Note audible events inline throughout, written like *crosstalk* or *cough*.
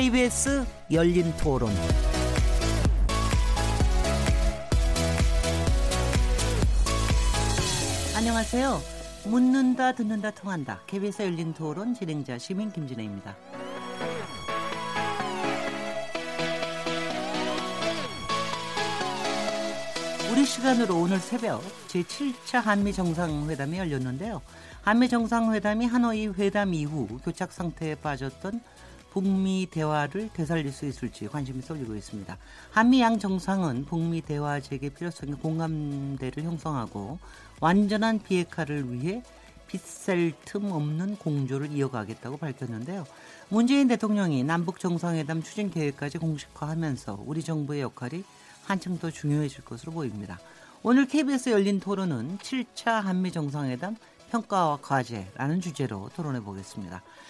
KBS 열린 토론. 안녕하세요. 묻는다, 듣는다, 통한다. KBS 열린 토론 진행자 시민 김진혜입니다. 우리 시간으로 오늘 새벽 제7차 한미 정상회담이 열렸는데요. 한미 정상회담이 하노이 회담 이후 교착 상태에 빠졌던 북미 대화를 되살릴 수 있을지 관심이 쏠리고 있습니다. 한미 양 정상은 북미 대화 재개 필요성에 공감대를 형성하고 완전한 비핵화를 위해 빗셀 틈 없는 공조를 이어가겠다고 밝혔는데요. 문재인 대통령이 남북 정상회담 추진 계획까지 공식화하면서 우리 정부의 역할이 한층 더 중요해질 것으로 보입니다. 오늘 KBS 열린 토론은 7차 한미 정상회담 평가와 과제라는 주제로 토론해 보겠습니다.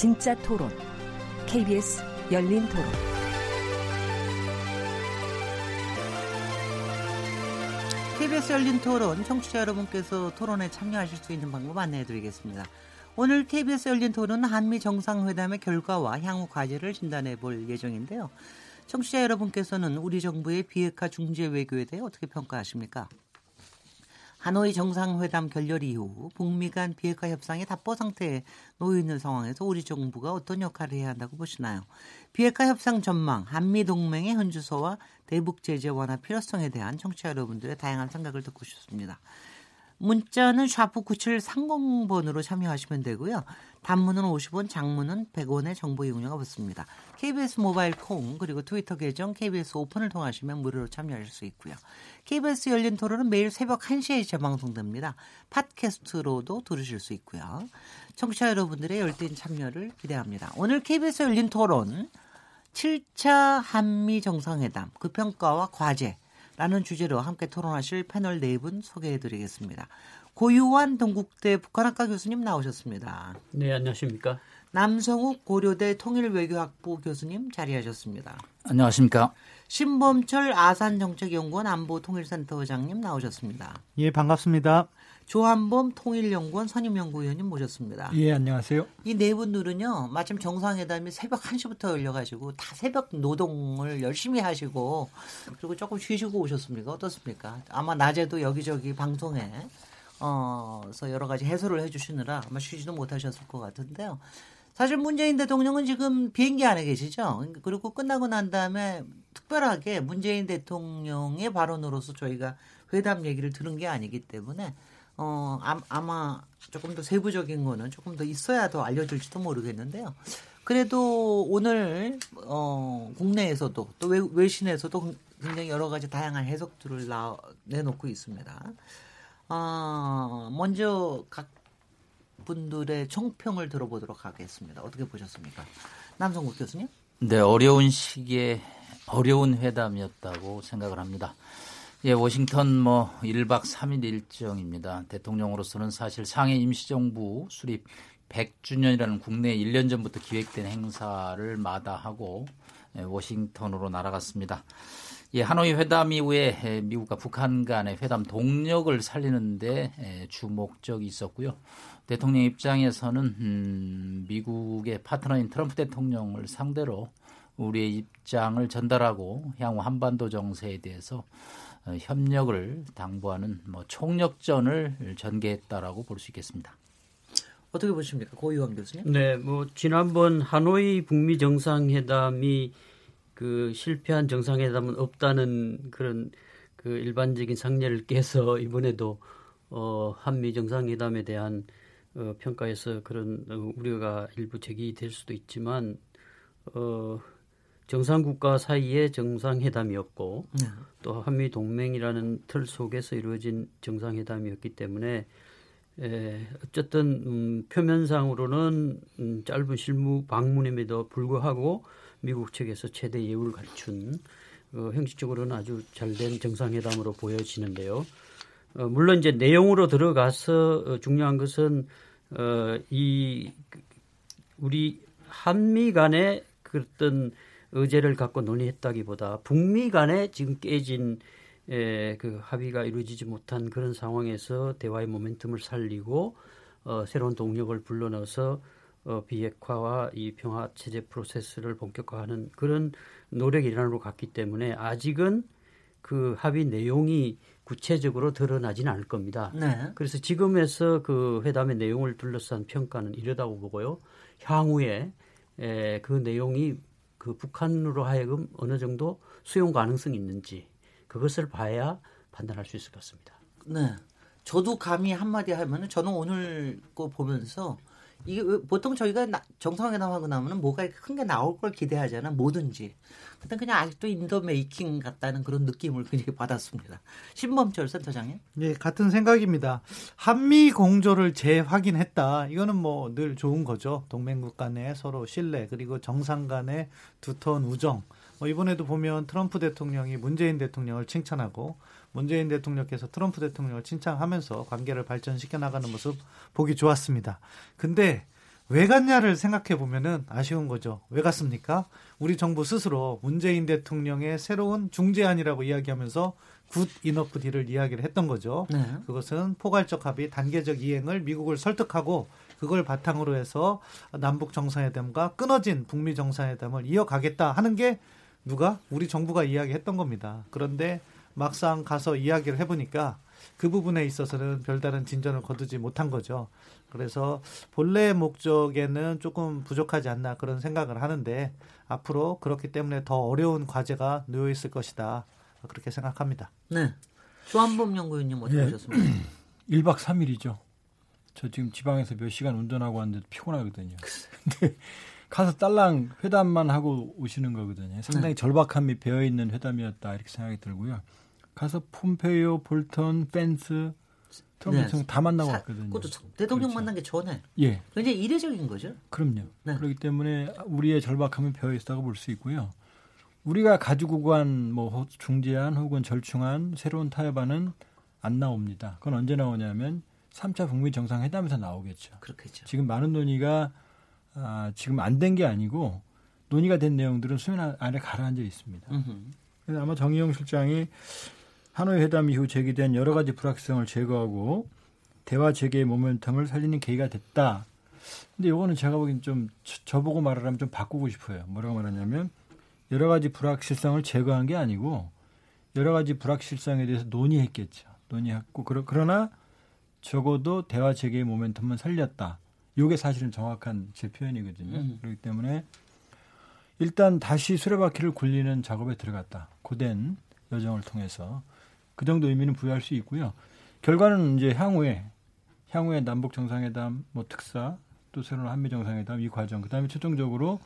진짜 토론, KBS 열린 토론. KBS 열린 토론, 청취자 여러분께서 토론에 참여하실 수 있는 방법 안내해 드리겠습니다. 오늘 KBS 열린 토론은 한미 정상회담의 결과와 향후 과제를 진단해 볼 예정인데요. 청취자 여러분께서는 우리 정부의 비핵화 중재 외교에 대해 어떻게 평가하십니까? 하노이 정상회담 결렬 이후 북미 간 비핵화 협상의 답보 상태에 놓여 있는 상황에서 우리 정부가 어떤 역할을 해야 한다고 보시나요? 비핵화 협상 전망, 한미 동맹의 현주소와 대북 제재 완화 필요성에 대한 청취자 여러분들의 다양한 생각을 듣고 싶습니다. 문자는 샤프 9730번으로 참여하시면 되고요. 단문은 50원, 장문은 100원의 정보 이용료가 붙습니다. KBS 모바일 콩 그리고 트위터 계정 KBS 오픈을 통하시면 무료로 참여하실 수 있고요. KBS 열린 토론은 매일 새벽 1시에 재방송됩니다. 팟캐스트로도 들으실 수 있고요. 청취자 여러분들의 열띤 참여를 기대합니다. 오늘 KBS 열린 토론 7차 한미 정상회담 그 평가와 과제 라는 주제로 함께 토론하실 패널 네 분 소개해 드리겠습니다. 고유환 동국대 북한학과 교수님 나오셨습니다. 네, 안녕하십니까. 남성욱 고려대 통일외교학부 교수님 자리하셨습니다. 안녕하십니까. 신범철 아산정책연구원 안보통일센터장님 나오셨습니다. 예, 반갑습니다. 조한범 통일연구원 선임연구위원님 모셨습니다. 예, 안녕하세요. 이 네 분들은요, 마침 정상회담이 새벽 1시부터 열려가지고 다 새벽 노동을 열심히 하시고 그리고 조금 쉬시고 오셨습니까? 어떻습니까? 아마 낮에도 여기저기 방송에 어서 여러 가지 해소를 해주시느라 아마 쉬지도 못하셨을 것 같은데요. 사실 문재인 대통령은 지금 비행기 안에 계시죠. 그리고 끝나고 난 다음에 특별하게 문재인 대통령의 발언으로서 저희가 회담 얘기를 들은 게 아니기 때문에 어 아마 조금 더 세부적인 거는 조금 더 있어야 더 알려줄지도 모르겠는데요. 그래도 오늘 어 국내에서도 또 외, 외신에서도 굉장히 여러 가지 다양한 해석들을 나, 내놓고 있습니다. 어, 먼저 각 분들의 총평을 들어보도록 하겠습니다. 어떻게 보셨습니까? 남성국 교수님? 네, 어려운 시기에 어려운 회담이었다고 생각을 합니다. 예, 워싱턴 뭐 1박 3일 일정입니다. 대통령으로서는 사실 상해 임시정부 수립 100주년이라는 국내 1년 전부터 기획된 행사를 마다하고 예, 워싱턴으로 날아갔습니다. 예, 하노이 회담 이후에 미국과 북한 간의 회담 동력을 살리는데 주목적이 있었고요. 대통령 입장에서는 음, 미국의 파트너인 트럼프 대통령을 상대로 우리의 입장을 전달하고 향후 한반도 정세에 대해서 어, 협력을 당부하는 뭐 총력전을 전개했다라고 볼 수 있겠습니다. 어떻게 보십니까, 고유원 교수님? 네, 뭐 지난번 하노이 북미 정상회담이 그 실패한 정상회담은 없다는 그런 그 일반적인 상례를 깨서 이번에도 어 한미 정상회담에 대한 어 평가에서 그런 어, 우려가 일부 제기될 수도 있지만 어 정상국가 사이의 정상회담이었고 네. 또 한미 동맹이라는 틀 속에서 이루어진 정상회담이었기 때문에 에, 어쨌든 음, 표면상으로는 음, 짧은 실무 방문임에도 불구하고 미국 측에서 최대 예우를 갖춘 어, 형식적으로는 아주 잘된 정상회담으로 보여지는데요. 어, 물론 이제 내용으로 들어가서 어, 중요한 것은 어, 이 우리 한미 간의 그 어떤 의제를 갖고 논의했다기보다 북미 간에 지금 깨진 에, 그 합의가 이루어지지 못한 그런 상황에서 대화의 모멘텀을 살리고 어, 새로운 동력을 불러넣어서 어, 비핵화와 이 평화 체제 프로세스를 본격화하는 그런 노력 일환으로 갔기 때문에 아직은 그 합의 내용이 구체적으로 드러나지는 않을 겁니다. 네. 그래서 지금에서 그 회담의 내용을 둘러싼 평가는 이러다고 보고요. 향후에 에, 그 내용이 그 북한으로 하여금 어느 정도 수용 가능성이 있는지 그것을 봐야 판단할 수 있을 것 같습니다. 네. 저도 감히 한마디 하면은 저는 오늘 거 보면서 이게 보통 저희가 정상회담 하고 나면은 뭐가 큰 게 나올 걸 기대하잖아 뭐든지. 근데 그냥 아직도 in the making 같다는 그런 느낌을 굉장히 받았습니다. 신범철 센터장님. 네, 같은 생각입니다. 한미 공조를 재확인했다. 이거는 뭐 늘 좋은 거죠. 동맹국 간의 서로 신뢰 그리고 정상 간의 두터운 우정. 뭐 이번에도 보면 트럼프 대통령이 문재인 대통령을 칭찬하고 문재인 대통령께서 트럼프 대통령을 칭찬하면서 관계를 발전시켜 나가는 모습 보기 좋았습니다. 근데 왜 갔냐를 생각해 보면은 아쉬운 거죠. 왜 갔습니까? 우리 정부 스스로 문재인 대통령의 새로운 중재안이라고 이야기하면서 good enough deal을 이야기를 했던 거죠. 네. 그것은 포괄적 합의, 단계적 이행을 미국을 설득하고 그걸 바탕으로 해서 남북 정상회담과 끊어진 북미 정상회담을 이어가겠다 하는 게 누가 우리 정부가 이야기했던 겁니다. 그런데 막상 가서 이야기를 해보니까 그 부분에 있어서는 별다른 진전을 거두지 못한 거죠. 그래서 본래 목적에는 조금 부족하지 않나 그런 생각을 하는데 앞으로 그렇기 때문에 더 어려운 과제가 놓여 있을 것이다. 그렇게 생각합니다. 네. 조한범 연구위원님 어떻게 네. 보셨습니까? *clears throat* 1박 3일이죠. 저 지금 지방에서 몇 시간 운전하고 왔는데 피곤하거든요. 근데 *laughs* 가서 딸랑 회담만 하고 오시는 거거든요. 상당히 네. 절박함이 배어 있는 회담이었다 이렇게 생각이 들고요. 가서 폼페이오, 볼턴, 펜스, 트럼프 네. 다 만나고 왔거든요. 그것도 대통령 그렇죠. 만난 게 전에. 예. 굉장히 이례적인 거죠. 그럼요. 네. 그렇기 때문에 우리의 절박함이 배어 있다고 볼 수 있고요. 우리가 가지고 간 뭐 중재안 혹은 절충안 새로운 타협안은 안 나옵니다. 그건 언제 나오냐면 3차 북미 정상회담에서 나오겠죠. 그렇겠죠. 지금 많은 논의가 아, 지금 안 된 게 아니고 논의가 된 내용들은 수면 안에 가라앉아 있습니다. 그래서 아마 정의용 실장이 하노이 회담 이후 제기된 여러 가지 불확실성을 제거하고 대화 재개의 모멘텀을 살리는 계기가 됐다. 근데 이거는 제가 보기엔 좀 저보고 말을 하면 좀 바꾸고 싶어요. 뭐라고 말하냐면 여러 가지 불확실성을 제거한 게 아니고 여러 가지 불확실성에 대해서 논의했겠죠. 논의했고 그러나 적어도 대화 재개의 모멘텀은 살렸다. 이게 사실은 정확한 제 표현이거든요. 음. 그렇기 때문에 일단 다시 수레바퀴를 굴리는 작업에 들어갔다. 고된 여정을 통해서 그 정도 의미는 부여할 수 있고요. 결과는 이제 향후에 향후에 남북 정상회담, 뭐 특사, 또 새로운 한미 정상회담 이 과정, 그다음에 최종적으로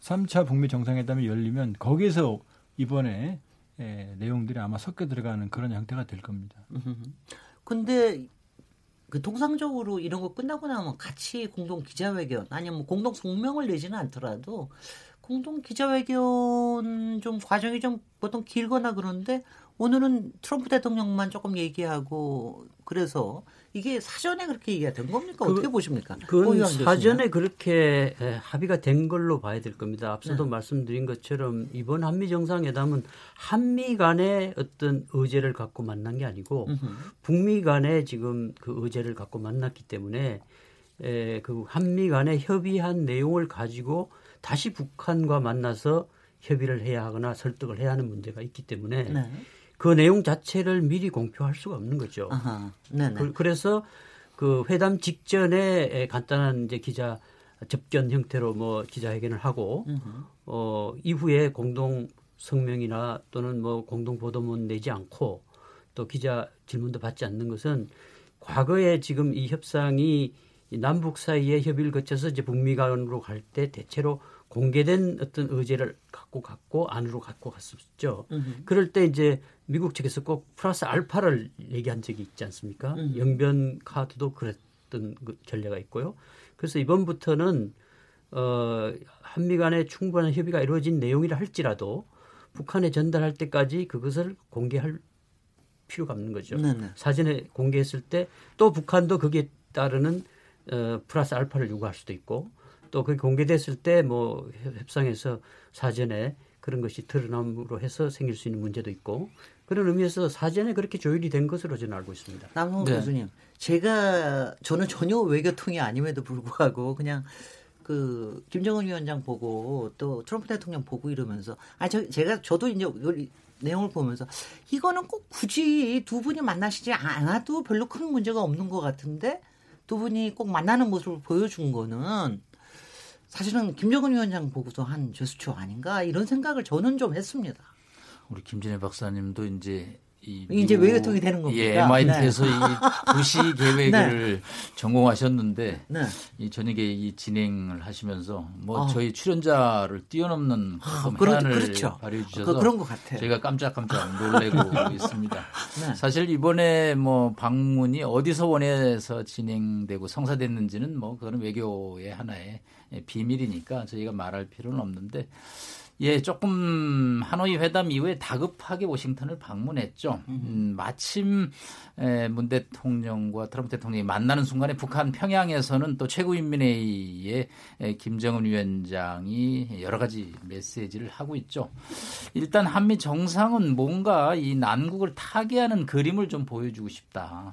3차 북미 정상회담이 열리면 거기에서 이번에 에, 내용들이 아마 섞여 들어가는 그런 형태가 될 겁니다. *laughs* 근데 그 통상적으로 이런 거 끝나고 나면 같이 공동 기자회견 아니면 뭐 공동 성명을 내지는 않더라도 공동 기자회견 좀 과정이 좀 보통 길거나 그런데 오늘은 트럼프 대통령만 조금 얘기하고 그래서 이게 사전에 그렇게 얘기가 된 겁니까? 그, 어떻게 보십니까? 그건 사전에 그렇게 합의가 된 걸로 봐야 될 겁니다. 앞서도 네. 말씀드린 것처럼 이번 한미 정상회담은 한미 간의 어떤 의제를 갖고 만난 게 아니고 음흠. 북미 간에 지금 그 의제를 갖고 만났기 때문에 에, 그 한미 간에 협의한 내용을 가지고 다시 북한과 만나서 협의를 해야 하거나 설득을 해야 하는 문제가 있기 때문에 네. 그 내용 자체를 미리 공표할 수가 없는 거죠. 그, 래서 그 회담 직전에 간단한 이제 기자 접견 형태로 뭐 기자회견을 하고 어 이후에 공동 성명이나 또는 뭐 공동 보도문 내지 않고 또 기자 질문도 받지 않는 것은 과거에 지금 이 협상이 남북 사이의 협의를 거쳐서 이제 북미 간으로 갈 때 대체로 공개된 어떤 의제를 갖고 갔고 안으로 갖고 갔었죠. 으흠. 그럴 때 이제 미국 측에서 꼭 플러스 알파를 얘기한 적이 있지 않습니까? 으흠. 영변 카드도 그랬, 했던 그 전례가 있고요. 그래서 이번부터는 어, 한미 간에 충분한 협의가 이루어진 내용이라 할지라도 북한에 전달할 때까지 그것을 공개할 필요가 없는 거죠. 네네. 사전에 공개했을 때 또 북한도 거기에 따르는 어, 플러스 알파를 요구할 수도 있고 또 그게 공개됐을 때 뭐 협상에서 사전에 그런 것이 드러남으로 해서 생길 수 있는 문제도 있고 그런 의미에서 사전에 그렇게 조율이 된 것으로 저는 알고 있습니다. 남홍 네. 교수님, 제가 저는 전혀 외교통이 아님에도 불구하고 그냥 그 김정은 위원장 보고 또 트럼프 대통령 보고 이러면서 아 저 제가 저도 이제 이걸 내용을 보면서 이거는 꼭 굳이 두 분이 만나시지 않아도 별로 큰 문제가 없는 것 같은데 두 분이 꼭 만나는 모습을 보여준 거는 사실은 김정은 위원장 보고서 한 제스처 아닌가 이런 생각을 저는 좀 했습니다. 우리 김진애 박사님도 이제 이 이제 외교통이 되는 겁니다. 예, MIT에서 네. 이 *laughs* 도시 계획을 네. 전공하셨는데 네. 이 저녁에 이 진행을 하시면서 뭐 어. 저희 출연자를 뛰어넘는 아, 해안을 그렇죠. 발휘해 주셔서 그, 그런 것 같아요. 제가 깜짝깜짝 놀래고 *laughs* 있습니다. 네. 사실 이번에 뭐 방문이 어디서 원해서 진행되고 성사됐는지는 뭐 그거는 외교의 하나의 비밀이니까 저희가 말할 필요는 없는데 예, 조금 하노이 회담 이후에 다급하게 워싱턴을 방문했죠. 음, 마침 에, 문 대통령과 트럼프 대통령이 만나는 순간에 북한 평양에서는 또 최고인민회의에 에, 김정은 위원장이 여러 가지 메시지를 하고 있죠. 일단 한미 정상은 뭔가 이 난국을 타개하는 그림을 좀 보여주고 싶다.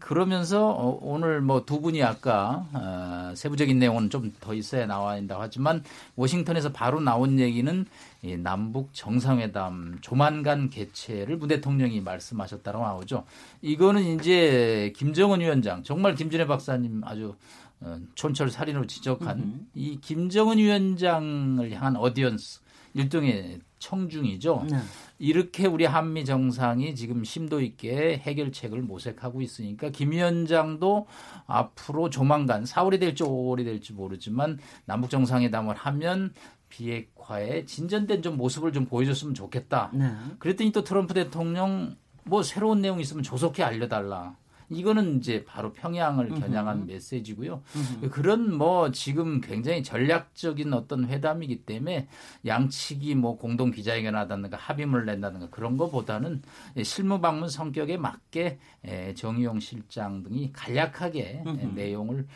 그러면서 어, 오늘 뭐 두 분이 아까 어, 세부적인 내용은 좀 더 있어야 나와 있다고 하지만 워싱턴에서 바로 나온 얘기는 이 남북 정상회담 조만간 개최를 문 대통령이 말씀하셨다고 나오죠. 이거는 이제 김정은 위원장 정말 김준혜 박사님 아주 어, 촌철살인으로 지적한. 이 김정은 위원장을 향한 어디언스 일종의 청중이죠. 네. 이렇게 우리 한미 정상이 지금 심도 있게 해결책을 모색하고 있으니까 김 위원장도 앞으로 조만간 4월이 될지 5월이 될지 모르지만 남북 정상회담을 하면 비핵화의 진전된 좀 모습을 좀 보여줬으면 좋겠다. 네. 그랬더니 또 트럼프 대통령 뭐 새로운 내용 있으면 조속히 알려달라. 이거는 이제 바로 평양을 겨냥한 음흠. 메시지고요. 음흠. 그런 뭐 지금 굉장히 전략적인 어떤 회담이기 때문에 양측이 뭐 공동 기자회견 하다든가 합의문을 낸다든가 그런 것보다는 실무 방문 성격에 맞게 정의용 실장 등이 간략하게 음흠. 내용을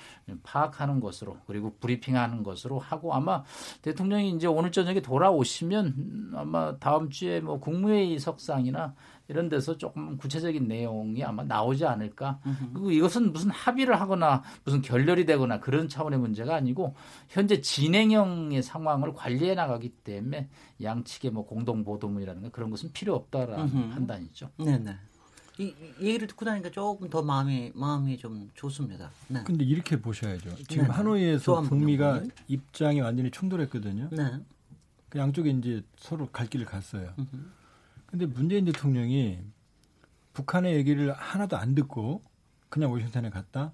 파악하는 것으로 그리고 브리핑하는 것으로 하고 아마 대통령이 이제 오늘 저녁에 돌아오시면 아마 다음 주에 뭐 국무회의 석상이나 이런 데서 조금 구체적인 내용이 아마 나오지 않을까. 그리고 이것은 무슨 합의를 하거나 무슨 결렬이 되거나 그런 차원의 문제가 아니고 현재 진행형의 상황을 관리해 나가기 때문에 양측의 뭐 공동 보도문이라든가 그런 것은 필요 없다라는 판단이죠. 네네. 이, 이 얘기를 듣고 나니까 조금 더 마음이 마음이 좀 좋습니다. 네. 근데 이렇게 보셔야죠. 지금 네 하노이에서 북미가 입장이 완전히 충돌했거든요. 네. 그 양쪽에 이제 서로 갈 길을 갔어요. 으흠. 근데 문재인 대통령이 북한의 얘기를 하나도 안 듣고 그냥 워싱턴에 갔다.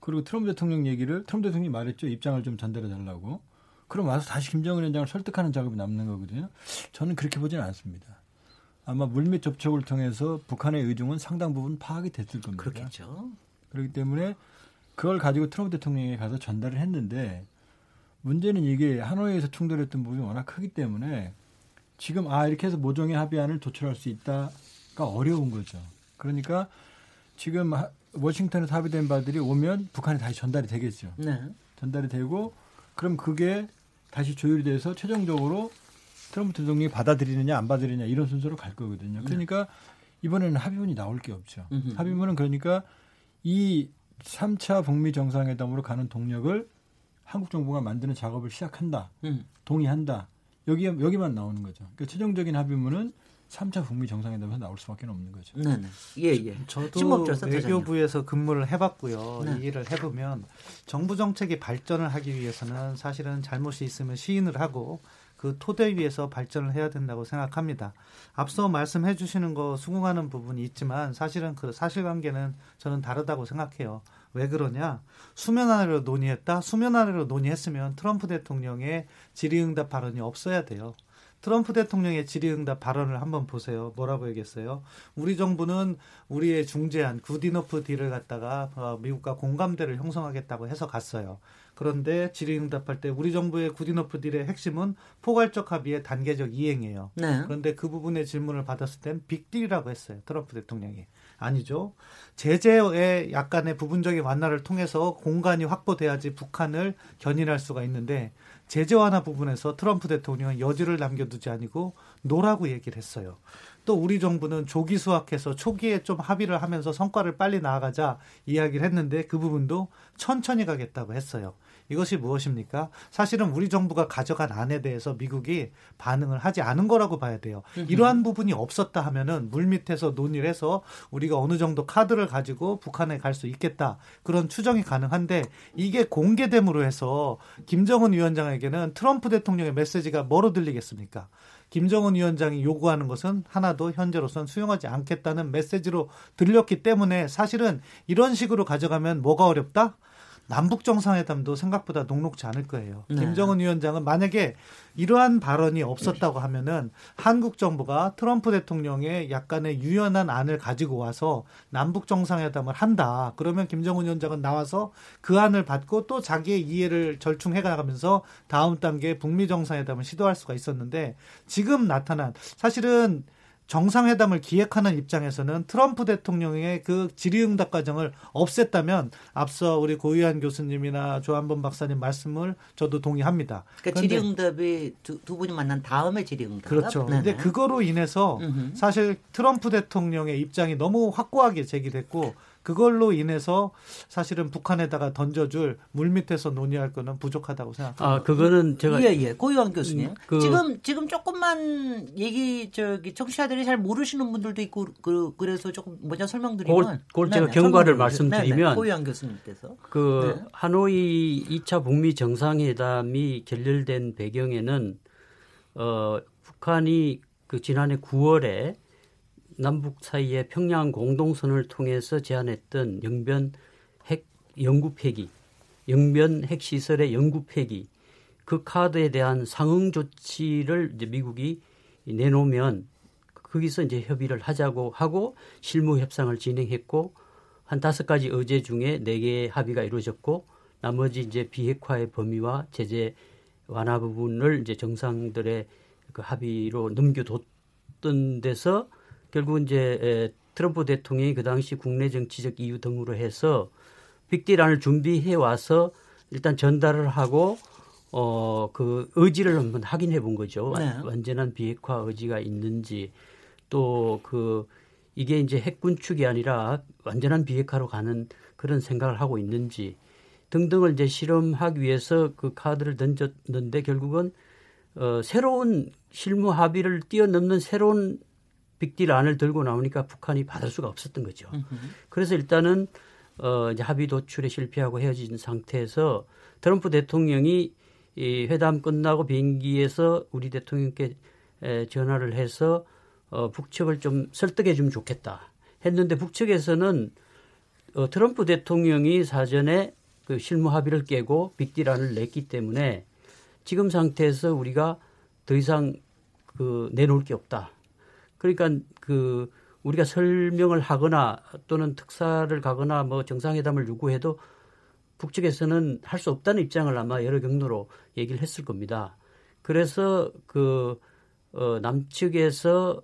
그리고 트럼프 대통령 얘기를 트럼프 대통령이 말했죠. 입장을 좀 전달해 달라고. 그럼 와서 다시 김정은 위원장을 설득하는 작업이 남는 거거든요. 저는 그렇게 보지는 않습니다. 아마 물밑 접촉을 통해서 북한의 의중은 상당 부분 파악이 됐을 겁니다. 그렇겠죠. 그렇기 때문에 그걸 가지고 트럼프 대통령에 가서 전달을 했는데 문제는 이게 하노이에서 충돌했던 부분이 워낙 크기 때문에 지금 아 이렇게 해서 모종의 합의안을 도출할 수 있다가 어려운 거죠. 그러니까 지금 워싱턴에서 합의된 바들이 오면 북한에 다시 전달이 되겠죠. 네. 전달이 되고 그럼 그게 다시 조율이 돼서 최종적으로 트럼프 대통령이 받아들이느냐 안 받아들이느냐 이런 순서로 갈 거거든요. 네. 그러니까 이번에는 합의문이 나올 게 없죠. 음흠. 합의문은 그러니까 이 3차 북미 정상회담으로 가는 동력을 한국 정부가 만드는 작업을 시작한다. 음. 동의한다. 여기 여기만 나오는 거죠. 그러니까 최종적인 합의문은 3차 북미 정상회담에서 나올 수밖에 없는 거죠. 네, 네. 예, 예. 저도 외교부에서 근무를 해봤고요. 네. 이 일을 해보면 정부 정책이 발전을 하기 위해서는 사실은 잘못이 있으면 시인을 하고 그 토대 위에서 발전을 해야 된다고 생각합니다. 앞서 말씀해 주시는 거 수긍하는 부분이 있지만 사실은 그 사실관계는 저는 다르다고 생각해요. 왜 그러냐? 수면 아래로 논의했다. 수면 아래로 논의했으면 트럼프 대통령의 질의응답 발언이 없어야 돼요. 트럼프 대통령의 질의응답 발언을 한번 보세요. 뭐라고 얘기했어요? 우리 정부는 우리의 중재안 구디노프 딜을 갖다가 어, 미국과 공감대를 형성하겠다고 해서 갔어요. 그런데 질의응답할 때 우리 정부의 구디노프 딜의 핵심은 포괄적 합의의 단계적 이행이에요. 네. 그런데 그 부분의 질문을 받았을 땐 빅딜이라고 했어요. 트럼프 대통령이. 아니죠. 제재의 약간의 부분적인 완화를 통해서 공간이 확보돼야지 북한을 견인할 수가 있는데 제재 완화 부분에서 트럼프 대통령은 여지를 남겨두지 아니고 노라고 얘기를 했어요. 또 우리 정부는 조기 수확해서 초기에 좀 합의를 하면서 성과를 빨리 나아가자 이야기를 했는데 그 부분도 천천히 가겠다고 했어요. 이것이 무엇입니까? 사실은 우리 정부가 가져간 안에 대해서 미국이 반응을 하지 않은 거라고 봐야 돼요. 이러한 부분이 없었다 하면은 물밑에서 논의를 해서 우리가 어느 정도 카드를 가지고 북한에 갈 수 있겠다. 그런 추정이 가능한데 이게 공개됨으로 해서 김정은 위원장에게는 트럼프 대통령의 메시지가 뭐로 들리겠습니까? 김정은 위원장이 요구하는 것은 하나도 현재로선 수용하지 않겠다는 메시지로 들렸기 때문에 사실은 이런 식으로 가져가면 뭐가 어렵다? 남북 정상회담도 생각보다 녹록지 않을 거예요. 네. 김정은 위원장은 만약에 이러한 발언이 없었다고 하면은 한국 정부가 트럼프 대통령의 약간의 유연한 안을 가지고 와서 남북 정상회담을 한다. 그러면 김정은 위원장은 나와서 그 안을 받고 또 자기의 이해를 절충해 가면서 다음 단계 북미 정상회담을 시도할 수가 있었는데 지금 나타난 사실은 정상회담을 기획하는 입장에서는 트럼프 대통령의 그 질의응답 과정을 없앴다면 앞서 우리 고유한 교수님이나 조한범 박사님 말씀을 저도 동의합니다. 그러니까 질의응답이 두, 두 분이 만난 다음에 질의응답. 그렇죠. 네네. 근데 그거로 인해서 사실 트럼프 대통령의 입장이 너무 확고하게 제기됐고 그걸로 인해서 사실은 북한에다가 던져줄 물 밑에서 논의할 거는 부족하다고 생각합니다. 아, 그거는 제가 예, 예. 고유한 교수님. 음, 그... 지금 지금 조금만 얘기 저기 청취자들이 잘 모르시는 분들도 있고 그 그래서 조금 먼저 설명드리면 그걸 제가 경과를 말씀드리면 네네. 고유한 교수님께서 그 네. 하노이 2차 북미 정상회담이 결렬된 배경에는 어 북한이 그 지난해 9월에 남북 사이의 평양 공동선을 통해서 제안했던 영변 핵 연구 폐기, 영변 핵 시설의 연구 폐기 그 카드에 대한 상응 조치를 이제 미국이 내놓으면 거기서 이제 협의를 하자고 하고 실무 협상을 진행했고 한 다섯 가지 의제 중에 네 개의 합의가 이루어졌고 나머지 이제 비핵화의 범위와 제재 완화 부분을 이제 정상들의 그 합의로 넘겨뒀던 데서 결국 이제 트럼프 대통령이 그 당시 국내 정치적 이유 등으로 해서 빅딜안을 준비해 와서 일단 전달을 하고 어 그 의지를 한번 확인해 본 거죠. 네. 완전한 비핵화 의지가 있는지 또 그 이게 이제 핵군 축이 아니라 완전한 비핵화로 가는 그런 생각을 하고 있는지 등등을 이제 실험하기 위해서 그 카드를 던졌는데 결국은 어 새로운 실무 합의를 뛰어넘는 새로운 빅딜 안을 들고 나오니까 북한이 받을 수가 없었던 거죠. 그래서 일단은 어 이제 합의 도출에 실패하고 헤어진 상태에서 트럼프 대통령이 이 회담 끝나고 비행기에서 우리 대통령께 에, 전화를 해서 어 북측을 좀 설득해 주면 좋겠다 했는데 북측에서는 어, 트럼프 대통령이 사전에 그 실무 합의를 깨고 빅딜안을 냈기 때문에 지금 상태에서 우리가 더 이상 그 내놓을 게 없다. 그러니까 그 우리가 설명을 하거나 또는 특사를 가거나 뭐 정상회담을 요구해도 북측에서는 할 수 없다는 입장을 아마 여러 경로로 얘기를 했을 겁니다. 그래서 그 어, 남측에서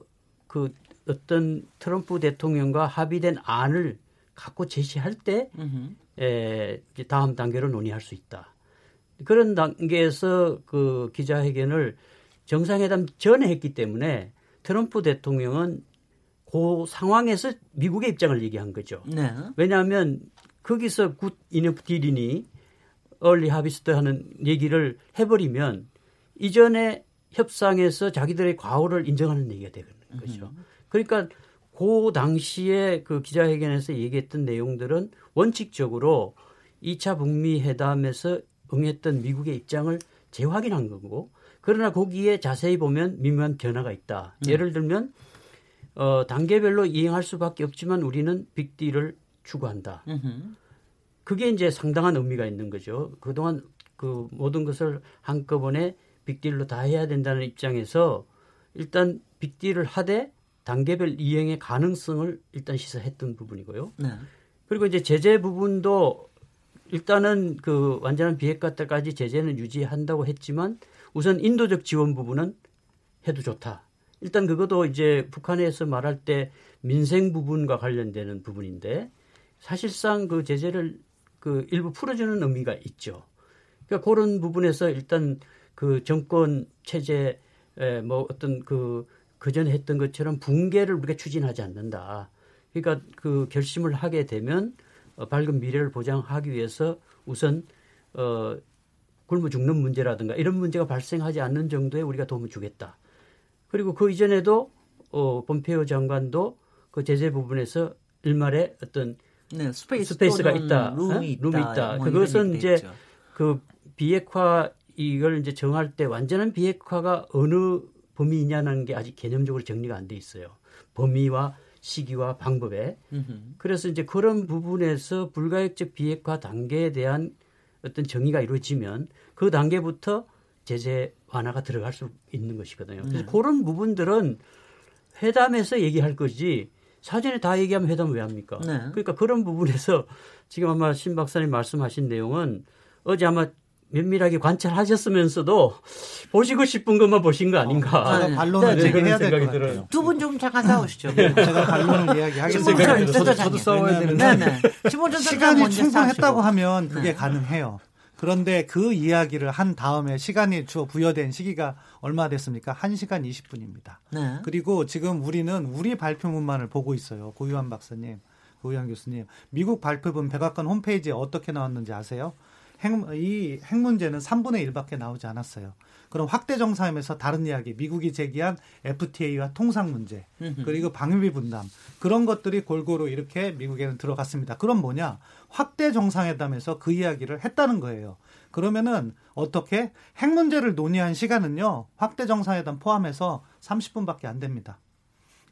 그 어떤 트럼프 대통령과 합의된 안을 갖고 제시할 때 에, 다음 단계로 논의할 수 있다. 그런 단계에서 그 기자회견을 정상회담 전에 했기 때문에 트럼프 대통령은 그 상황에서 미국의 입장을 얘기한 거죠. 네. 왜냐하면 거기서 good enough deal이니 early harvest 하는 얘기를 해버리면 이전에 협상에서 자기들의 과오를 인정하는 얘기가 되는 거죠. 그러니까 그 당시에 그 기자회견에서 얘기했던 내용들은 원칙적으로 2차 북미 회담에서 응했던 미국의 입장을 재확인한 거고 그러나 거기에 자세히 보면 미묘한 변화가 있다. 음. 예를 들면 어, 단계별로 이행할 수밖에 없지만 우리는 빅딜을 추구한다. 음흠. 그게 이제 상당한 의미가 있는 거죠. 그동안 그 모든 것을 한꺼번에 빅딜로 다 해야 된다는 입장에서 일단 빅딜을 하되 단계별 이행의 가능성을 일단 시사했던 부분이고요. 네. 그리고 이제 제재 부분도 일단은 그 완전한 비핵화 때까지 제재는 유지한다고 했지만 우선 인도적 지원 부분은 해도 좋다. 일단 그것도 이제 북한에서 말할 때 민생 부분과 관련되는 부분인데 사실상 그 제재를 그 일부 풀어주는 의미가 있죠. 그러니까 그런 부분에서 일단 그 정권 체제 에뭐 어떤 그 그전에 했던 것처럼 붕괴를 우리가 추진하지 않는다. 그러니까 그 결심을 하게 되면 어, 밝은 미래를 보장하기 위해서 우선 어 굶어 죽는 문제라든가 이런 문제가 발생하지 않는 정도에 우리가 도움을 주겠다. 그리고 그 이전에도 어 본페오 장관도 그 제재 부분에서 일말에 어떤 네, space space가 있다, room이 있다, room이 있다. 뭐 그것은 이제 있죠. 그 비핵화 이걸 이제 정할 때 완전한 비핵화가 어느 범위냐는 게 아직 개념적으로 정리가 안 돼 있어요. 범위와 시기와 방법에. 그래서 이제 그런 부분에서 불가역적 비핵화 단계에 대한 어떤 정의가 이루어지면 그 단계부터 제재 완화가 들어갈 수 있는 것이거든요. 그래서 네. 그런 부분들은 회담에서 얘기할 거지 사전에 다 얘기하면 회담 왜 합니까? 네. 그러니까 그런 부분에서 지금 아마 신 박사님 말씀하신 내용은 어제 아마 면밀하게 관찰하셨으면서도 보시고 싶은 것만 보신 거 아닌가. 어, 제가 반론을 네, 얘기해야 될 것 같아요. 두 분 좀 잠깐 싸우시죠. 네, 제가 반론을 이야기하겠습니다. 저도, 저도 싸워야 되는데. 네, 네. 시간이 충분했다고 하면 그게 네. 가능해요. 그런데 그 이야기를 한 다음에 시간이 주어 부여된 시기가 얼마 됐습니까? 1시간 20분입니다. 네. 그리고 지금 우리는 우리 발표문만을 보고 있어요. 고유한 박사님, 고유한 교수님. 미국 발표문 백악관 홈페이지에 어떻게 나왔는지 아세요? 핵, 이핵 문제는 3분의 1밖에 나오지 않았어요. 그럼 확대 정상회담에서 다른 이야기, 미국이 제기한 FTA와 통상 문제, 그리고 방위비 분담 그런 것들이 골고루 이렇게 미국에는 들어갔습니다. 그럼 뭐냐? 확대 정상회담에서 그 이야기를 했다는 거예요. 그러면은 어떻게 핵 문제를 논의한 시간은요. 확대 정상회담 포함해서 30분밖에 안 됩니다.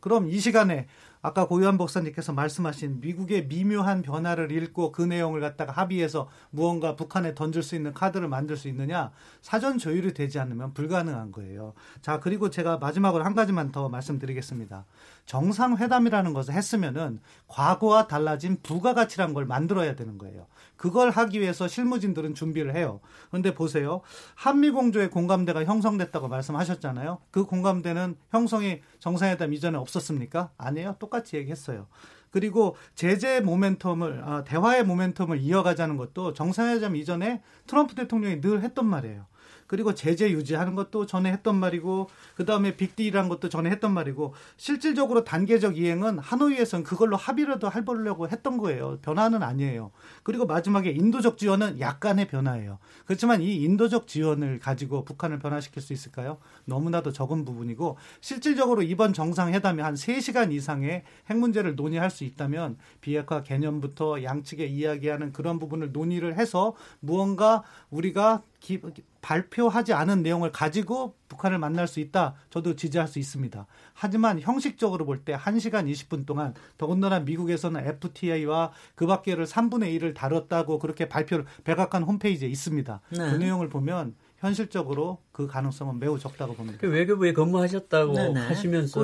그럼 이 시간에 아까 고유한 목사님께서 말씀하신 미국의 미묘한 변화를 읽고 그 내용을 갖다가 합의해서 무언가 북한에 던질 수 있는 카드를 만들 수 있느냐 사전 조율이 되지 않으면 불가능한 거예요. 자 그리고 제가 마지막으로 한 가지만 더 말씀드리겠습니다. 정상회담이라는 것을 했으면은 과거와 달라진 부가가치란 걸 만들어야 되는 거예요. 그걸 하기 위해서 실무진들은 준비를 해요. 그런데 보세요. 한미공조의 공감대가 형성됐다고 말씀하셨잖아요. 그 공감대는 형성이 정상회담 이전에 없었습니까? 아니에요. 똑같이 얘기했어요. 그리고 제재 모멘텀을 아, 대화의 모멘텀을 이어가자는 것도 정상회담 이전에 트럼프 대통령이 늘 했던 말이에요. 그리고 제재 유지하는 것도 전에 했던 말이고 그다음에 빅딜이라는 것도 전에 했던 말이고 실질적으로 단계적 이행은 하노이에서는 그걸로 합의라도 해보려고 했던 거예요. 변화는 아니에요. 그리고 마지막에 인도적 지원은 약간의 변화예요. 그렇지만 이 인도적 지원을 가지고 북한을 변화시킬 수 있을까요? 너무나도 적은 부분이고 실질적으로 이번 정상회담이 한 3시간 이상의 핵 문제를 논의할 수 있다면 비핵화 개념부터 양측에 이야기하는 그런 부분을 논의를 해서 무언가 우리가 기, 발표하지 않은 내용을 가지고 북한을 만날 수 있다. 저도 지지할 수 있습니다. 하지만 형식적으로 볼 때 1시간 20분 동안 더군다나 미국에서는 FTA와 그 밖에를 3분의 1을 다뤘다고 그렇게 발표를 백악관 홈페이지에 있습니다. 네. 그 내용을 보면 현실적으로 그 가능성은 매우 적다고 봅니다. 그 외교부에 근무하셨다고 네네. 네. 하시면서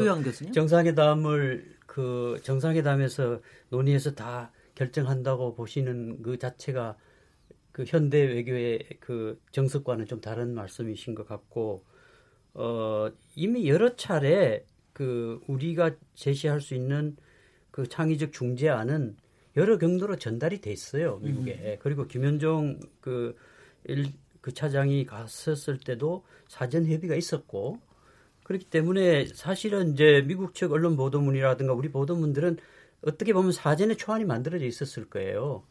정상회담을 그 정상회담에서 논의해서 다 결정한다고 보시는 그 자체가 그 현대 외교의 그 정석과는 좀 다른 말씀이신 것 같고 어 이미 여러 차례 그 우리가 제시할 수 있는 그 창의적 중재안은 여러 경로로 전달이 됐어요 미국에 음. 그리고 김현종 그, 일, 그 차장이 갔었을 때도 사전 협의가 있었고 그렇기 때문에 사실은 이제 미국 측 언론 보도문이라든가 우리 보도문들은 어떻게 보면 사전에 초안이 만들어져 있었을 거예요.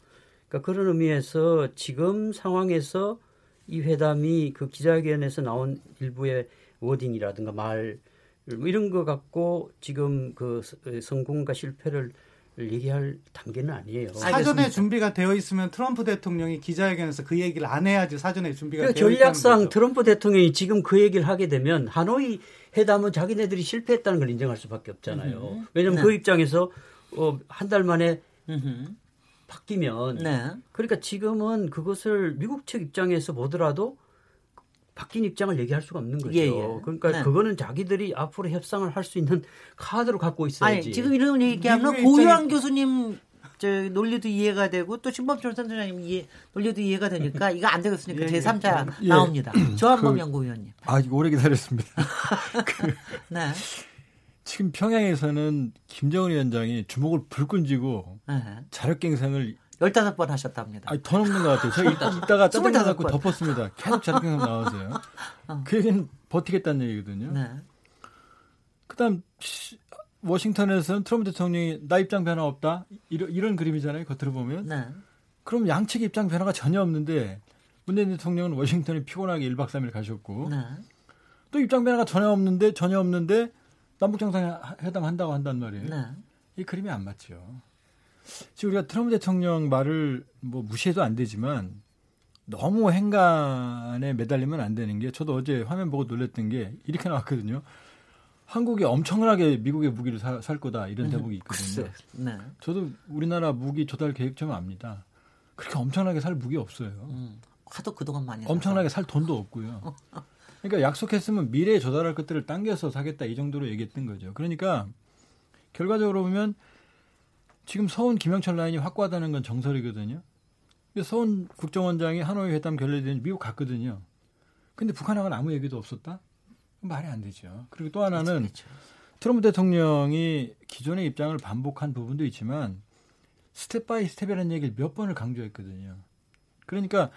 그러니까 그런 의미에서 지금 상황에서 이 회담이 그 기자회견에서 나온 일부의 워딩이라든가 말뭐 이런 거 갖고 지금 그 성공과 실패를 얘기할 단계는 아니에요. 사전에 알겠습니다. 준비가 되어 있으면 트럼프 대통령이 기자회견에서 그 얘기를 안 해야지 사전에 준비가 그러니까 되어 전략상 트럼프 대통령이 지금 그 얘기를 하게 되면 하노이 회담은 자기네들이 실패했다는 걸 인정할 수밖에 없잖아요. 음. 왜냐하면 네. 그 입장에서 어, 한 달 만에 음. 바뀌면 네. 그러니까 지금은 그것을 미국 측 입장에서 보더라도 바뀐 입장을 얘기할 수가 없는 거죠. 예, 예. 그러니까 네. 그거는 자기들이 앞으로 협상을 할 수 있는 카드로 갖고 있어야지. 아니 지금 이런 얘기하면 고유한 입장이- 교수님 저 논리도 이해가 되고 또 신범철 선생님 이해 논리도 이해가 되니까 이거 안 되겠으니까 제 3자 예. 나옵니다. 조한범 그- 연구위원님. 아, 이거 오래 기다렸습니다. *laughs* 네. 지금 평양에서는 김정은 위원장이 주먹을 불끈 쥐고 네. 자력갱생을 15번 하셨답니다. 아니, 더 넘는 것 같아요. 저 이따, 이따가 짜증 스물다섯 나고 번. 덮었습니다. 계속 자력갱생 나와서요. 그 얘기는 버티겠다는 얘기거든요. 네. 그 다음 시- 워싱턴에서는 트럼프 대통령이 나 입장 변화 없다 이런, 이런 그림이잖아요. 겉으로 보면. 네. 그럼 양측 입장 변화가 전혀 없는데 문재인 대통령은 워싱턴에 피곤하게 1박 3일 가셨고 네. 또 입장 변화가 전혀 없는데 전혀 없는데 남북 정상회담 한다고 한단 말이에요. 네. 이 그림이 안 맞죠. 지금 우리가 트럼프 대통령 말을 뭐 무시해도 안 되지만 너무 행간에 매달리면 안 되는 게 저도 어제 화면 보고 놀랬던 게 이렇게 나왔거든요. 한국이 엄청나게 미국의 무기를 사, 살 거다 이런 대목이 있거든요. 네. 저도 우리나라 무기 조달 계획 좀 압니다. 그렇게 엄청나게 살 무기 없어요. 음. 하도 그동안 많이 엄청나게 살 돈도 없고요. *laughs* 그러니까 약속했으면 미래에 조달할 것들을 당겨서 사겠다 이 정도로 얘기했던 거죠. 그러니까 결과적으로 보면 지금 서훈 김영철 라인이 확고하다는 건 정설이거든요. 서훈 국정원장이 하노이 회담 결렬된 미국 갔거든요. 근데 북한하고는 아무 얘기도 없었다? 말이 안 되죠. 그리고 또 하나는 그렇죠. 트럼프 대통령이 기존의 입장을 반복한 부분도 있지만 step by step이라는 얘기를 몇 번을 강조했거든요. 그러니까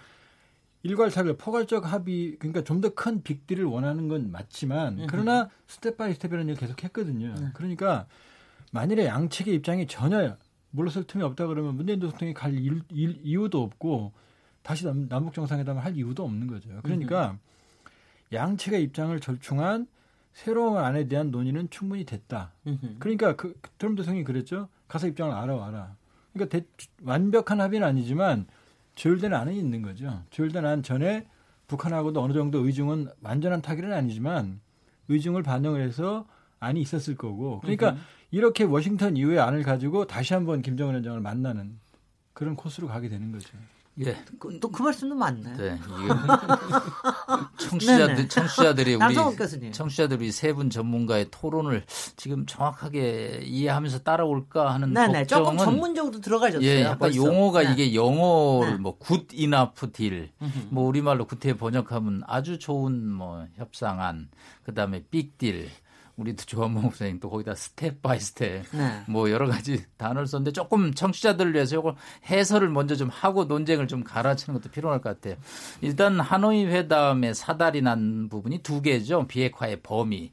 일괄타결, 포괄적 합의, 그러니까 좀 더 큰 빅딜을 원하는 건 맞지만 그러나 step by step이라는 얘기를 계속 했거든요. 그러니까 만일에 양측의 입장이 전혀 물러설 틈이 없다 그러면 문재인 대통령이 갈 일, 일- 이유도 없고 다시 남, 남북 정상회담을 할 이유도 없는 거죠. 그러니까 양측의 입장을 절충한 새로운 안에 대한 논의는 충분히 됐다. 음흠. 그러니까 그그 트럼프 대통령이 그랬죠. 가서 입장을 알아와라. 그러니까 대- 완벽한 합의는 아니지만 조율된 안은 있는 거죠. 조율된 안 전에 북한하고도 어느 정도 의중은 완전한 타결은 아니지만 의중을 반영을 해서 안이 있었을 거고. 그러니까 이렇게 워싱턴 이후의 안을 가지고 다시 한번 김정은 위원장을 만나는 그런 코스로 가게 되는 거죠. 예. 또그 말씀도 맞네. 네. *laughs* 청취자들. 청취자들이 우리. 청취자들이 세 분 전문가의 토론을 지금 정확하게 이해하면서 따라올까 하는 네네. 조금 걱정은 전문적으로 들어가셨어요. 예, 약간 벌써. 용어가 네. 이게 영어를 네. 뭐 good enough deal, 음흠. 뭐 우리말로 구태 번역하면 아주 좋은 뭐 협상안, 그다음에 빅딜. 우리도 조한범 박사님 또 거기다 step by step 네. 뭐 여러 가지 단어를 썼는데 조금 청취자들을 위해서 이걸 해설을 먼저 좀 하고 논쟁을 좀 갈아치는 것도 필요할 것 같아요. 일단 하노이 회담의 사달이 난 부분이 두 개죠. 비핵화의 범위.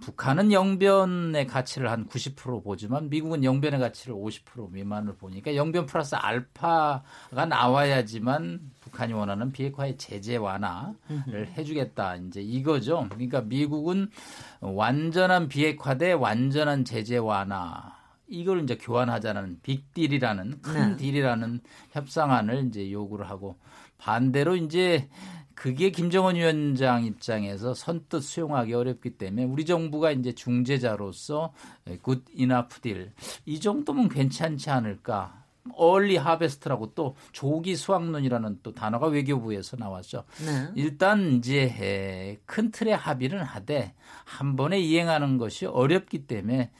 북한은 영변의 가치를 한 90% 보지만 미국은 영변의 가치를 50% 미만을 보니까 영변 플러스 알파가 나와야지만 북한이 원하는 비핵화의 제재 완화를 해주겠다. 이제 이거죠. 그러니까 미국은 완전한 비핵화 대 완전한 제재 완화. 이걸 이제 교환하자는 빅딜이라는 큰 네. 딜이라는 협상안을 이제 요구를 하고 반대로 이제 그게 김정은 위원장 입장에서 선뜻 수용하기 어렵기 때문에 우리 정부가 이제 중재자로서 good enough deal 이 정도면 괜찮지 않을까. early harvest라고 또 조기 수확론이라는 또 단어가 외교부에서 나왔죠. 네. 일단 이제 에, 큰 틀의 합의를 하되 한 번에 이행하는 것이 어렵기 때문에 에,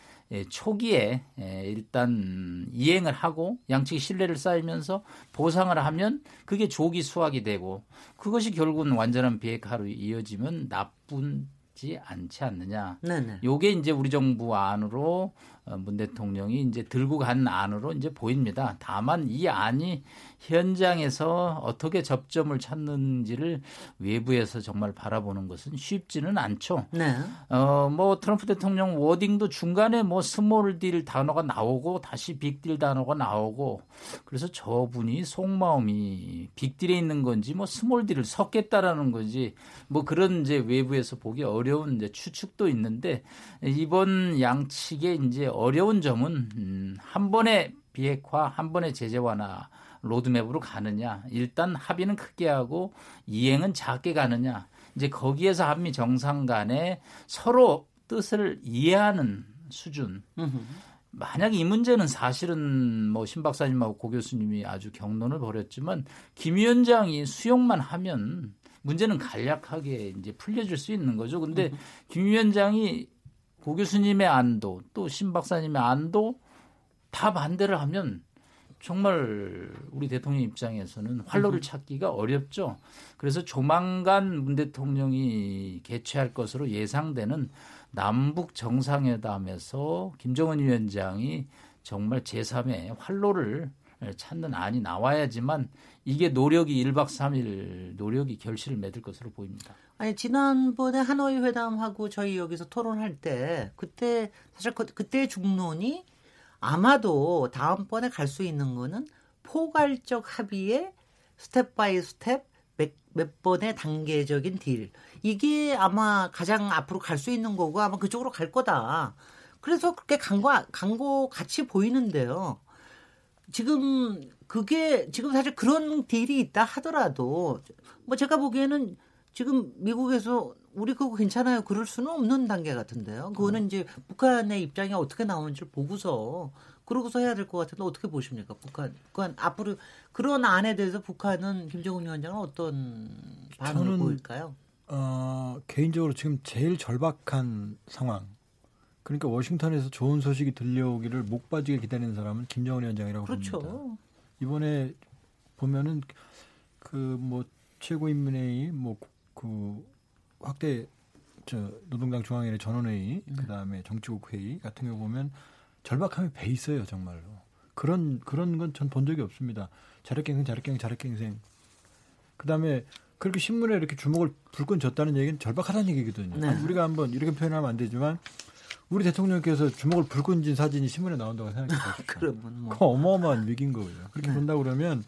초기에 에, 일단 이행을 하고 양측이 신뢰를 쌓이면서 보상을 하면 그게 조기 수확이 되고 그것이 결국은 완전한 비핵화로 이어지면 나쁘지 않지 않느냐. 네네. 요게 이제 우리 정부 안으로 어, 문 대통령이 이제 들고 간 안으로 이제 보입니다. 다만 이 안이 현장에서 어떻게 접점을 찾는지를 외부에서 정말 바라보는 것은 쉽지는 않죠. 네. 어, 뭐 트럼프 대통령 wording도 중간에 뭐 small deal 단어가 나오고 다시 빅딜 단어가 나오고 그래서 저분이 속마음이 빅딜에 있는 건지 뭐 small deal을 섞겠다라는 건지 뭐 그런 이제 외부에서 보기 어려운 이제 추측도 있는데 이번 양측의 이제 어려운 점은 음, 한 번에 비핵화, 한 번에 제재 완화 로드맵으로 가느냐. 일단 합의는 크게 하고 이행은 작게 가느냐. 이제 거기에서 한미 정상 간에 서로 뜻을 이해하는 수준. 만약 이 문제는 사실은 뭐 신 박사님하고 고 교수님이 아주 경론을 벌였지만 김 위원장이 수용만 하면 문제는 간략하게 이제 풀려질 수 있는 거죠. 근데 김 위원장이 고 교수님의 안도 또 신 박사님의 안도 다 반대를 하면 정말 우리 대통령 입장에서는 활로를 찾기가 어렵죠. 그래서 조만간 문 대통령이 개최할 것으로 예상되는 남북 정상회담에서 김정은 위원장이 정말 제3의 활로를 찾는 안이 나와야지만 이게 노력이 1박 3일 노력이 결실을 맺을 것으로 보입니다. 아니 지난번에 하노이 회담하고 저희 여기서 토론할 때 그때 사실 그, 그때 중론이 아마도 다음번에 갈 수 있는 거는 포괄적 합의의 step by step 몇, 몇 번의 단계적인 deal. 이게 아마 가장 앞으로 갈 수 있는 거고 아마 그쪽으로 갈 거다. 그래서 그렇게 간거 간거 같이 보이는데요. 지금 그게 지금 사실 그런 딜이 있다 하더라도 뭐 제가 보기에는 지금 미국에서 우리 그거 괜찮아요. 그럴 수는 없는 단계 같은데요. 그거는 이제 북한의 입장이 어떻게 나오는지 보고서 그러고서 해야 될 것 같은데 어떻게 보십니까? 북한, 북한 앞으로 그런 안에 대해서 북한은 김정은 위원장은 어떤 반응을 보일까요? 어, 개인적으로 지금 제일 절박한 상황. 그러니까 워싱턴에서 좋은 소식이 들려오기를 목 빠지게 기다리는 사람은 김정은 위원장이라고 그렇죠. 봅니다. 이번에 보면은 그 뭐 최고인민회의 뭐 그 확대 저 노동당 중앙위원회 전원회의 음. 그다음에 정치국 회의 같은 경우 보면 절박함이 배 있어요 정말로 그런 그런 건 전 본 적이 없습니다 자력갱생 자력갱생 자력갱생 그다음에 그렇게 신문에 이렇게 주목을 불끈 줬다는 얘기는 절박하다는 얘기거든요 네. 우리가 한번 이렇게 표현하면 안 되지만 우리 대통령께서 주목을 불끈 진 사진이 신문에 나온다고 생각해 보십시오. *laughs* 그러면 뭐. 어마어마한 위기인 거예요. 그렇게 네. 본다 그러면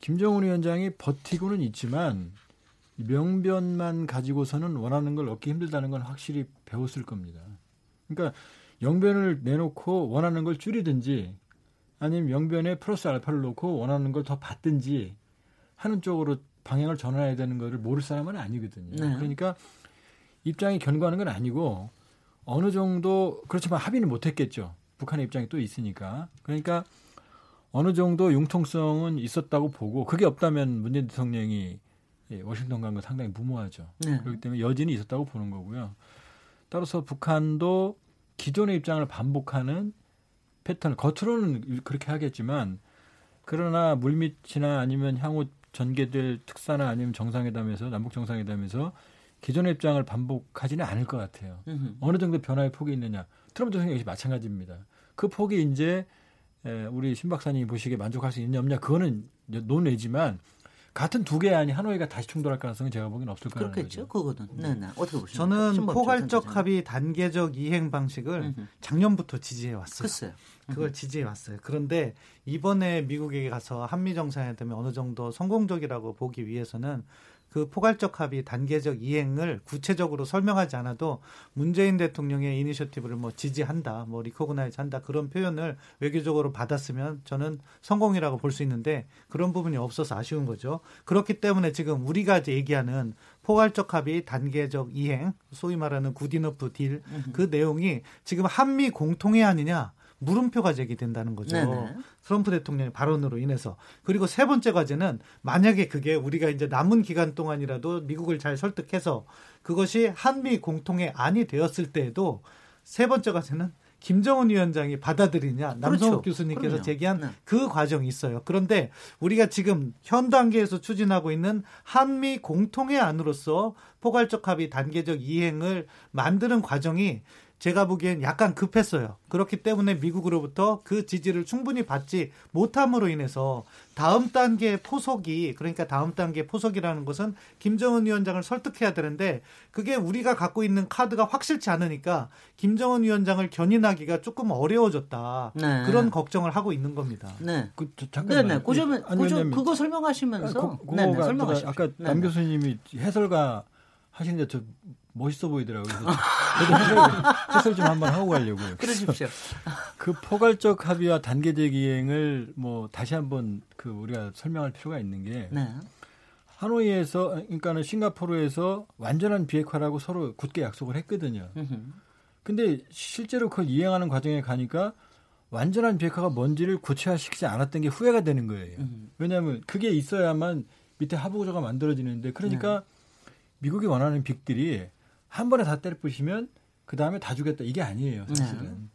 김정은 위원장이 버티고는 있지만 명변만 가지고서는 원하는 걸 얻기 힘들다는 건 확실히 배웠을 겁니다. 그러니까 영변을 내놓고 원하는 걸 줄이든지 아니면 영변에 플러스 알파를 놓고 원하는 걸 더 받든지 하는 쪽으로 방향을 전환해야 되는 거를 모를 사람은 아니거든요. 네. 그러니까 입장이 견고하는 건 아니고 어느 정도 그렇지만 합의는 못 했겠죠. 북한의 입장이 또 있으니까. 그러니까 어느 정도 융통성은 있었다고 보고 그게 없다면 문재인 대통령이 예, 워싱턴 간거 상당히 무모하죠. 네. 그렇기 때문에 여진이 있었다고 보는 거고요. 따라서 북한도 기존의 입장을 반복하는 패턴을 겉으로는 그렇게 하겠지만 그러나 물밑이나 아니면 향후 전개될 특사나 아니면 정상회담에서 남북 정상회담에서 기존의 입장을 반복하지는 않을 것 같아요. 으흠. 어느 정도 변화의 폭이 있느냐. 트럼프 대통령 역시 마찬가지입니다. 그 폭이 이제 우리 신 박사님이 보시기에 만족할 수 있냐 없냐 그거는 논외지만 같은 두 개의 안이 하노이가 다시 충돌할 가능성은 제가 보기엔 없을 거예요. 그렇겠죠. 그거는. 네, 네. 어떻게 보십니까? 저는 포괄적 합의 단계적 이행 방식을 작년부터 지지해 왔어요. 글쎄요. 그걸 지지해 왔어요. 그런데 이번에 미국에 가서 한미 정상회담이 어느 정도 성공적이라고 보기 위해서는 그 포괄적 합의 단계적 이행을 구체적으로 설명하지 않아도 문재인 대통령의 이니셔티브를 뭐 지지한다, 뭐 recognize 한다 그런 표현을 외교적으로 받았으면 저는 성공이라고 볼 수 있는데 그런 부분이 없어서 아쉬운 거죠. 그렇기 때문에 지금 우리가 이제 얘기하는 포괄적 합의 단계적 이행, 소위 말하는 good enough deal 그 내용이 지금 한미 공통의 안이냐 물음표가 제기된다는 거죠. 네네. 트럼프 대통령의 발언으로 인해서. 그리고 세 번째 과제는 만약에 그게 우리가 이제 남은 기간 동안이라도 미국을 잘 설득해서 그것이 한미 공통의 안이 되었을 때에도 세 번째 과제는 김정은 위원장이 받아들이냐 남성욱 그렇죠. 교수님께서 그럼요. 제기한 네. 그 과정이 있어요. 그런데 우리가 지금 현 단계에서 추진하고 있는 한미 공통의 안으로서 포괄적 합의 단계적 이행을 만드는 과정이 제가 보기엔 약간 급했어요. 그렇기 때문에 미국으로부터 그 지지를 충분히 받지 못함으로 인해서 다음 단계 포석이 그러니까 다음 단계 포석이라는 것은 김정은 위원장을 설득해야 되는데 그게 우리가 갖고 있는 카드가 확실치 않으니까 김정은 위원장을 견인하기가 조금 어려워졌다. 네. 그런 걱정을 하고 있는 겁니다. 네. 그, 잠깐만. 네네. 그 점은 그 점, 그거 설명하시면서 아, 그, 네네. 설명하시죠. 아까 남 교수님이 해설가 하시는데 저 멋있어 보이더라고요. 해설, 해설 좀 한번 하고 가려고요. 그러십시오. 그 포괄적 합의와 단계적 이행을 뭐 다시 한번 그 우리가 설명할 필요가 있는 게 네. 하노이에서 그러니까는 싱가포르에서 완전한 비핵화라고 서로 굳게 약속을 했거든요. 근데 실제로 그걸 이행하는 과정에 가니까 완전한 비핵화가 뭔지를 구체화시키지 않았던 게 후회가 되는 거예요. 왜냐하면 그게 있어야만 밑에 하부구조가 만들어지는데 그러니까 네. 미국이 원하는 빅들이 한 번에 다 때려 부시면 그 다음에 다 주겠다 이게 아니에요 사실은. 네.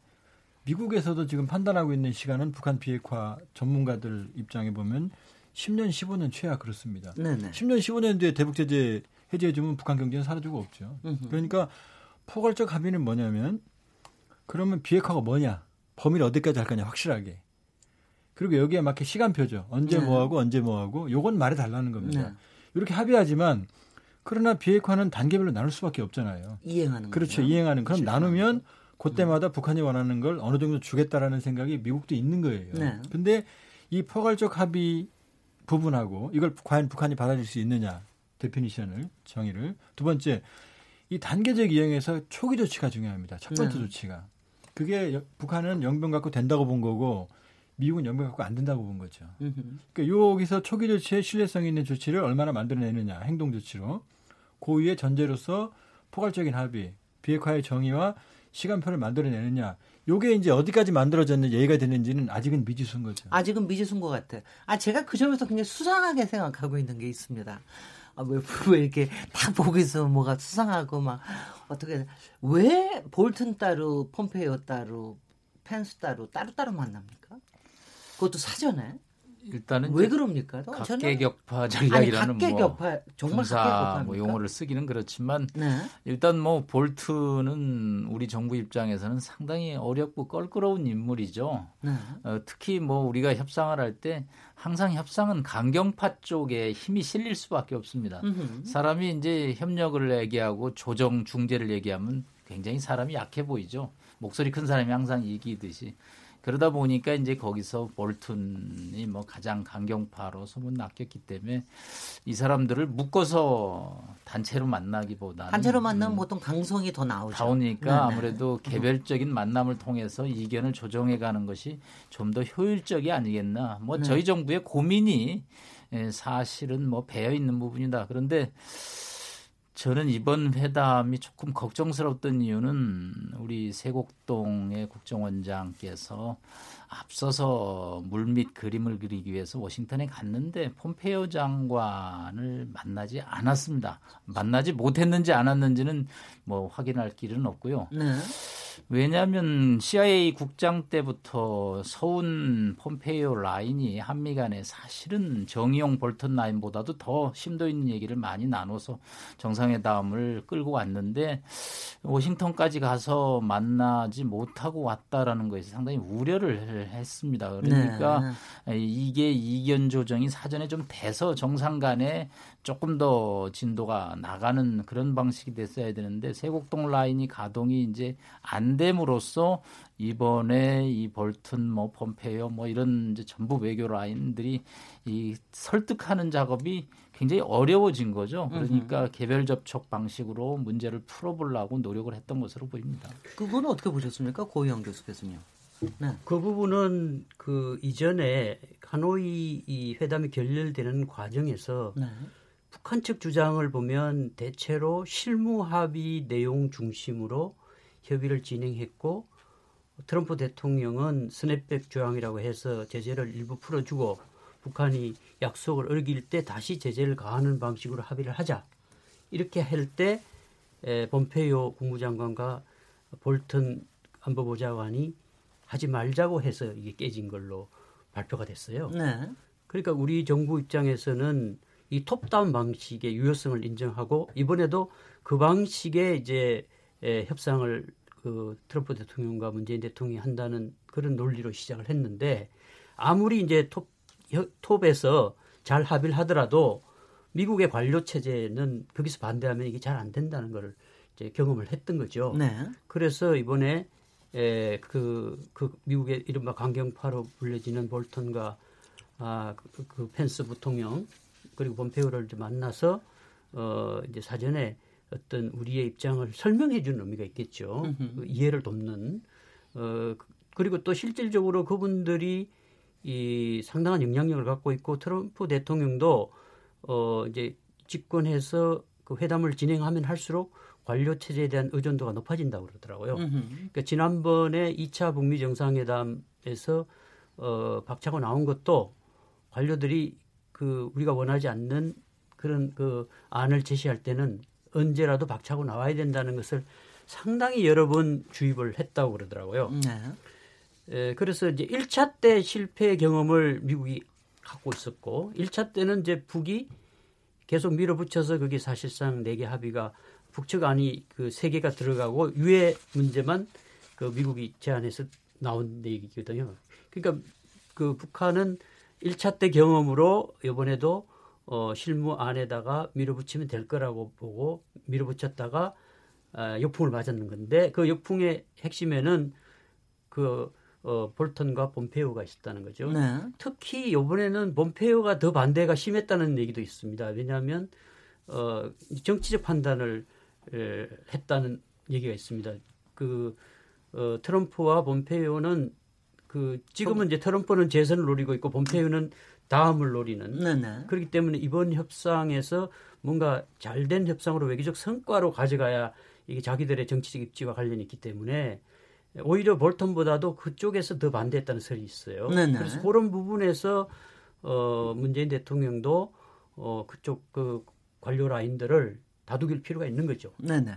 미국에서도 지금 판단하고 있는 시간은 북한 비핵화 전문가들 입장에 보면 10년, 15년 최하 그렇습니다. 네네. 10년, 15년 뒤에 대북 제재 해제해주면 북한 경제는 사라지고 없죠. 으흠. 그러니까 포괄적 합의는 뭐냐면 그러면 비핵화가 뭐냐, 범위를 어디까지 할 거냐 확실하게. 그리고 여기에 맞게 시간표죠. 언제 네. 뭐하고 언제 뭐하고 요건 말해 달라는 겁니다. 네. 이렇게 합의하지만 그러나 비핵화는 단계별로 나눌 수밖에 없잖아요. 이행하는 그렇죠. 거죠. 이행하는. 그럼. 나누면 그때마다 음. 북한이 원하는 걸 어느 정도 주겠다라는 생각이 미국도 있는 거예요. 네. 근데 이 포괄적 합의 부분하고 이걸 과연 북한이 받아들일 수 있느냐 definition을 정의를 두 번째 이 단계적 이행에서 초기 조치가 중요합니다. 첫 번째 네. 조치가 그게 북한은 영변 갖고 된다고 본 거고 미국은 영변 갖고 안 된다고 본 거죠. 그러니까 여기서 초기 조치에 신뢰성 있는 조치를 얼마나 만들어내느냐 행동 조치로 고위의 전제로서 포괄적인 합의 비핵화의 정의와 시간표를 만들어내느냐. 요게 이제 어디까지 만들어졌는지 예의가 되는지는 아직은 미지수인 거죠. 아직은 미지수인 것 같아요. 아, 제가 그 점에서 굉장히 수상하게 생각하고 있는 게 있습니다. 아, 왜, *laughs* 왜 이렇게 딱 보고 있어 뭐가 수상하고 막 어떻게 왜 볼튼 따로 폼페이오 따로 펜스 따로 따로따로 만납니까? 그것도 사전에? 일단은 왜 그럽니까? 각계격파 전략이라는 아니, 각계격파, 뭐 정말 군사 뭐 용어를 쓰기는 그렇지만 네. 일단 뭐 볼트는 우리 정부 입장에서는 상당히 어렵고 껄끄러운 인물이죠. 네. 어, 특히 뭐 우리가 협상을 할 때 항상 협상은 강경파 쪽에 힘이 실릴 수밖에 없습니다. 음흠. 사람이 이제 협력을 얘기하고 조정 중재를 얘기하면 굉장히 사람이 약해 보이죠. 목소리 큰 사람이 항상 이기듯이. 그러다 보니까 이제 거기서 볼튼이 뭐 가장 강경파로 소문 났겠기 때문에 이 사람들을 묶어서 단체로 만나기보다는 단체로 만나면 음, 보통 강성이 더 나오죠. 나오니까 네네. 아무래도 개별적인 만남을 통해서 이견을 조정해 가는 것이 좀 더 효율적이 아니겠나. 뭐 네. 저희 정부의 고민이 예, 사실은 뭐 배어 있는 부분이다. 그런데 저는 이번 회담이 조금 걱정스러웠던 이유는 우리 세곡동의 국정원장께서 앞서서 물밑 그림을 그리기 위해서 워싱턴에 갔는데 폼페이오 장관을 만나지 않았습니다. 만나지 못했는지 않았는지는 뭐 확인할 길은 없고요. 네. 왜냐하면 CIA 국장 때부터 서운 폼페이오 라인이 한미 간에 사실은 정의용 볼턴 라인보다도 더 심도 있는 얘기를 많이 나눠서 정상회담을 끌고 왔는데 워싱턴까지 가서 만나지 못하고 왔다라는 것에서 상당히 우려를 했습니다. 그러니까 네. 이게 이견 조정이 사전에 좀 돼서 정상 간에 조금 더 진도가 나가는 그런 방식이 됐어야 되는데 세곡동 라인이 가동이 이제 안 됨으로써 이번에 이 볼튼 뭐 폼페이오 뭐 이런 이제 전부 외교 라인들이 이 설득하는 작업이 굉장히 어려워진 거죠. 그러니까. 개별 접촉 방식으로 문제를 풀어보려고 노력을 했던 것으로 보입니다. 그거는 어떻게 보셨습니까, 고영 교수께서는요? 네. 그 부분은 그 이전에 하노이 이 회담이 결렬되는 과정에서 네. 북한 측 주장을 보면 대체로 실무 합의 내용 중심으로 협의를 진행했고 트럼프 대통령은 스냅백 조항이라고 해서 제재를 일부 풀어주고 북한이 약속을 어길 때 다시 제재를 가하는 방식으로 합의를 하자 이렇게 할때 본페이오 국무장관과 볼튼 안보보좌관이 하지 말자고 해서 이게 깨진 걸로 발표가 됐어요. 네. 그러니까 우리 정부 입장에서는 이 톱다운 방식의 유효성을 인정하고 이번에도 그 방식의 이제 에, 협상을 그 트럼프 대통령과 문재인 대통령이 한다는 그런 논리로 시작을 했는데 아무리 이제 톱 톱에서 잘 합의를 하더라도 미국의 관료 체제는 거기서 반대하면 이게 잘 안 된다는 걸 이제 경험을 했던 거죠. 네. 그래서 이번에 에, 그, 그 미국의 이른바 강경파로 불려지는 볼턴과 아, 그, 그 펜스 부통령 그리고 본페오를 만나서 어 이제 사전에 어떤 우리의 입장을 설명해 주는 의미가 있겠죠. 그 이해를 돕는 어 그리고 또 실질적으로 그분들이 이 상당한 영향력을 갖고 있고 트럼프 대통령도 어 이제 집권해서 그 회담을 진행하면 할수록 관료 체제에 대한 의존도가 높아진다고 그러더라고요. 그러니까 지난번에 2차 북미 정상회담에서 어 박차고 나온 것도 관료들이 그 우리가 원하지 않는 그런 그 안을 제시할 때는 언제라도 박차고 나와야 된다는 것을 상당히 여러 번 주입을 했다고 그러더라고요. 네. 에, 그래서 이제 1차 때 실패 경험을 미국이 갖고 있었고 1차 때는 이제 북이 계속 밀어붙여서 그게 사실상 네개 합의가 북측 안이 그 세 개가 들어가고 유해 문제만 그 미국이 제안해서 나온 얘기거든요. 그러니까 그 북한은 1차 때 경험으로 이번에도 어, 실무 안에다가 밀어붙이면 될 거라고 보고 밀어붙였다가 아, 역풍을 맞았는 건데 그 역풍의 핵심에는 그 어, 볼턴과 본페오가 있었다는 거죠. 네. 특히 이번에는 본페오가 더 반대가 심했다는 얘기도 있습니다. 왜냐하면 어, 정치적 판단을 에, 했다는 얘기가 있습니다. 그 어, 트럼프와 본페오는 그 지금은 이제 트럼프는 재선을 노리고 있고 본페오는 다음을 노리는 네네. 그렇기 때문에 이번 협상에서 뭔가 잘된 협상으로 외교적 성과로 가져가야 이게 자기들의 정치적 입지와 관련이 있기 때문에 오히려 볼턴보다도 그쪽에서 더 반대했다는 설이 있어요. 네네. 그래서 그런 부분에서 어 문재인 대통령도 어 그쪽 그 관료 라인들을 다독일 필요가 있는 거죠. 네네.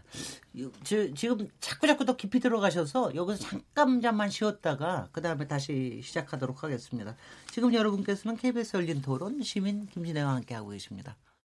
지금 자꾸 자꾸 더 깊이 들어가셔서 여기서 잠깐만 쉬었다가 그 다음에 다시 시작하도록 하겠습니다. 지금 여러분께서는 KBS 열린 토론 시민 김진애와 함께 하고 계십니다.